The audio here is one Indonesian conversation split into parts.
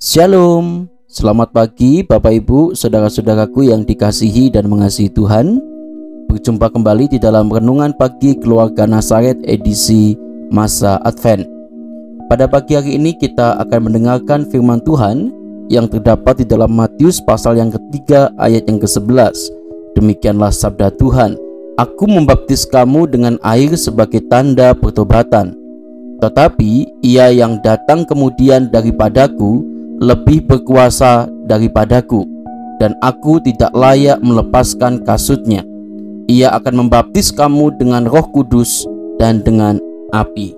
Shalom, selamat pagi Bapak Ibu, saudara-saudaraku yang dikasihi dan mengasihi Tuhan. Berjumpa kembali di dalam renungan pagi keluarga Nazaret edisi masa Advent. Pada pagi hari ini kita akan mendengarkan firman Tuhan yang terdapat di dalam Matius pasal yang ketiga ayat yang ke-11. Demikianlah sabda Tuhan, Aku membaptis kamu dengan air sebagai tanda pertobatan. Tetapi ia yang datang kemudian daripadaku lebih berkuasa daripadaku, dan aku tidak layak melepaskan kasutnya. Ia akan membaptis kamu dengan roh kudus dan dengan api.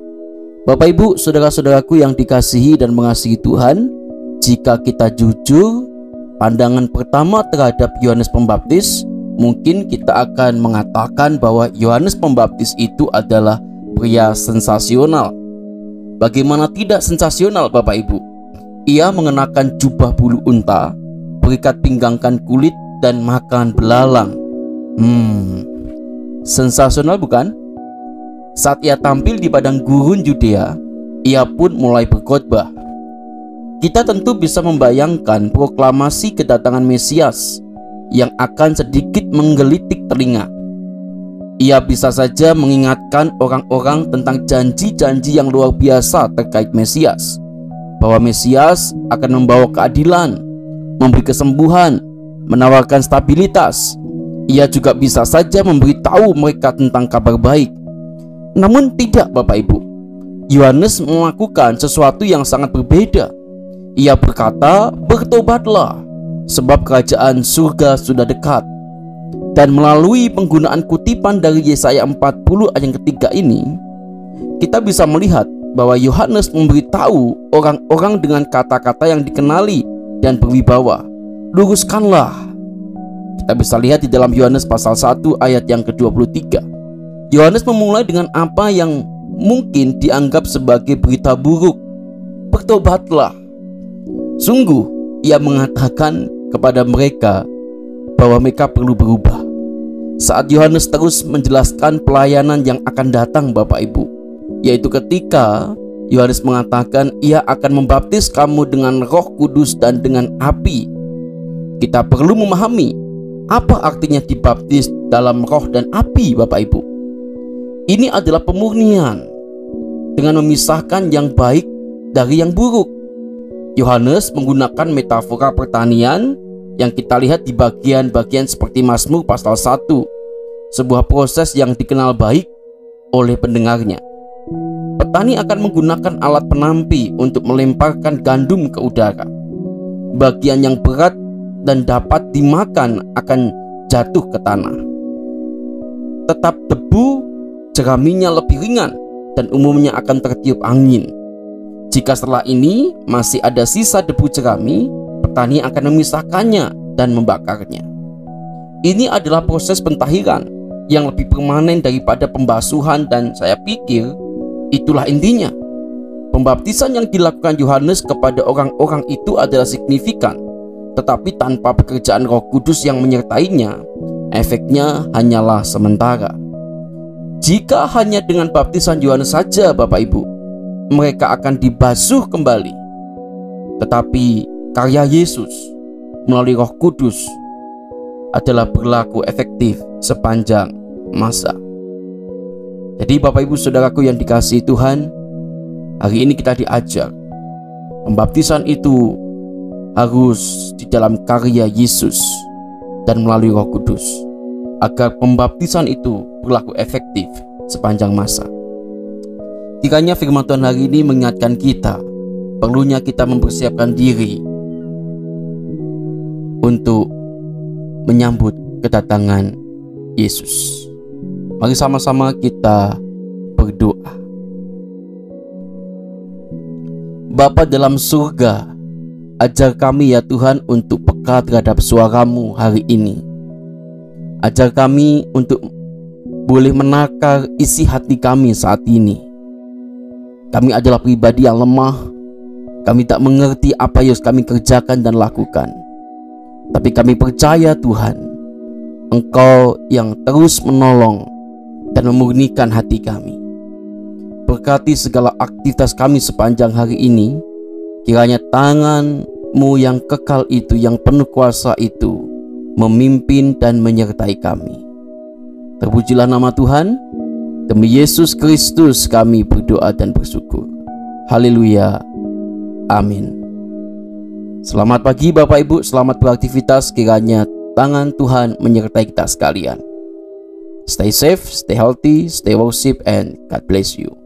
Bapak ibu saudara-saudaraku yang dikasihi dan mengasihi Tuhan Jika kita jujur Pandangan pertama terhadap Yohanes Pembaptis Mungkin kita akan mengatakan bahwa Yohanes Pembaptis itu adalah pria sensasional Bagaimana tidak sensasional Bapak Ibu ia mengenakan jubah bulu unta, berikat pinggangkan kulit dan makan belalang. Hmm, sensasional bukan? Saat ia tampil di padang gurun Judea, ia pun mulai berkhotbah. Kita tentu bisa membayangkan proklamasi kedatangan Mesias yang akan sedikit menggelitik telinga. Ia bisa saja mengingatkan orang-orang tentang janji-janji yang luar biasa terkait Mesias bahwa Mesias akan membawa keadilan, memberi kesembuhan, menawarkan stabilitas. Ia juga bisa saja memberitahu mereka tentang kabar baik. Namun tidak Bapak Ibu. Yohanes melakukan sesuatu yang sangat berbeda. Ia berkata, "Bertobatlah, sebab kerajaan surga sudah dekat." Dan melalui penggunaan kutipan dari Yesaya 40 ayat ketiga ini, kita bisa melihat bahwa Yohanes memberitahu orang-orang dengan kata-kata yang dikenali dan berwibawa. Luruskanlah. Kita bisa lihat di dalam Yohanes pasal 1 ayat yang ke-23. Yohanes memulai dengan apa yang mungkin dianggap sebagai berita buruk. Bertobatlah. Sungguh, ia mengatakan kepada mereka bahwa mereka perlu berubah. Saat Yohanes terus menjelaskan pelayanan yang akan datang Bapak Ibu yaitu ketika Yohanes mengatakan ia akan membaptis kamu dengan roh kudus dan dengan api. Kita perlu memahami apa artinya dibaptis dalam roh dan api Bapak Ibu. Ini adalah pemurnian dengan memisahkan yang baik dari yang buruk. Yohanes menggunakan metafora pertanian yang kita lihat di bagian-bagian seperti Mazmur pasal 1. Sebuah proses yang dikenal baik oleh pendengarnya. Petani akan menggunakan alat penampi untuk melemparkan gandum ke udara. Bagian yang berat dan dapat dimakan akan jatuh ke tanah. Tetap debu, jeraminya lebih ringan dan umumnya akan tertiup angin. Jika setelah ini masih ada sisa debu jerami, petani akan memisahkannya dan membakarnya. Ini adalah proses pentahiran yang lebih permanen daripada pembasuhan dan saya pikir Itulah intinya. Pembaptisan yang dilakukan Yohanes kepada orang-orang itu adalah signifikan, tetapi tanpa pekerjaan Roh Kudus yang menyertainya, efeknya hanyalah sementara. Jika hanya dengan baptisan Yohanes saja, Bapak Ibu, mereka akan dibasuh kembali. Tetapi karya Yesus melalui Roh Kudus adalah berlaku efektif sepanjang masa. Jadi Bapak Ibu Saudaraku yang dikasihi Tuhan, hari ini kita diajar pembaptisan itu harus di dalam karya Yesus dan melalui Roh Kudus agar pembaptisan itu berlaku efektif sepanjang masa. Kiranya firman Tuhan hari ini mengingatkan kita perlunya kita mempersiapkan diri untuk menyambut kedatangan Yesus. Mari sama-sama kita berdoa. Bapa dalam surga, ajar kami ya Tuhan untuk peka terhadap suaramu hari ini. Ajar kami untuk boleh menakar isi hati kami saat ini. Kami adalah pribadi yang lemah. Kami tak mengerti apa yang kami kerjakan dan lakukan. Tapi kami percaya Tuhan, Engkau yang terus menolong dan memurnikan hati kami. Berkati segala aktivitas kami sepanjang hari ini, kiranya tangan rohmu yang kekal itu, yang penuh kuasa itu, memimpin dan menyertai kami. Terpujilah nama Tuhan, demi Yesus Kristus kami berdoa dan bersyukur. Haleluya. Amin. Selamat pagi Bapak Ibu, selamat beraktivitas kiranya tangan Tuhan menyertai kita sekalian. Stay safe, stay healthy, stay worship and God bless you.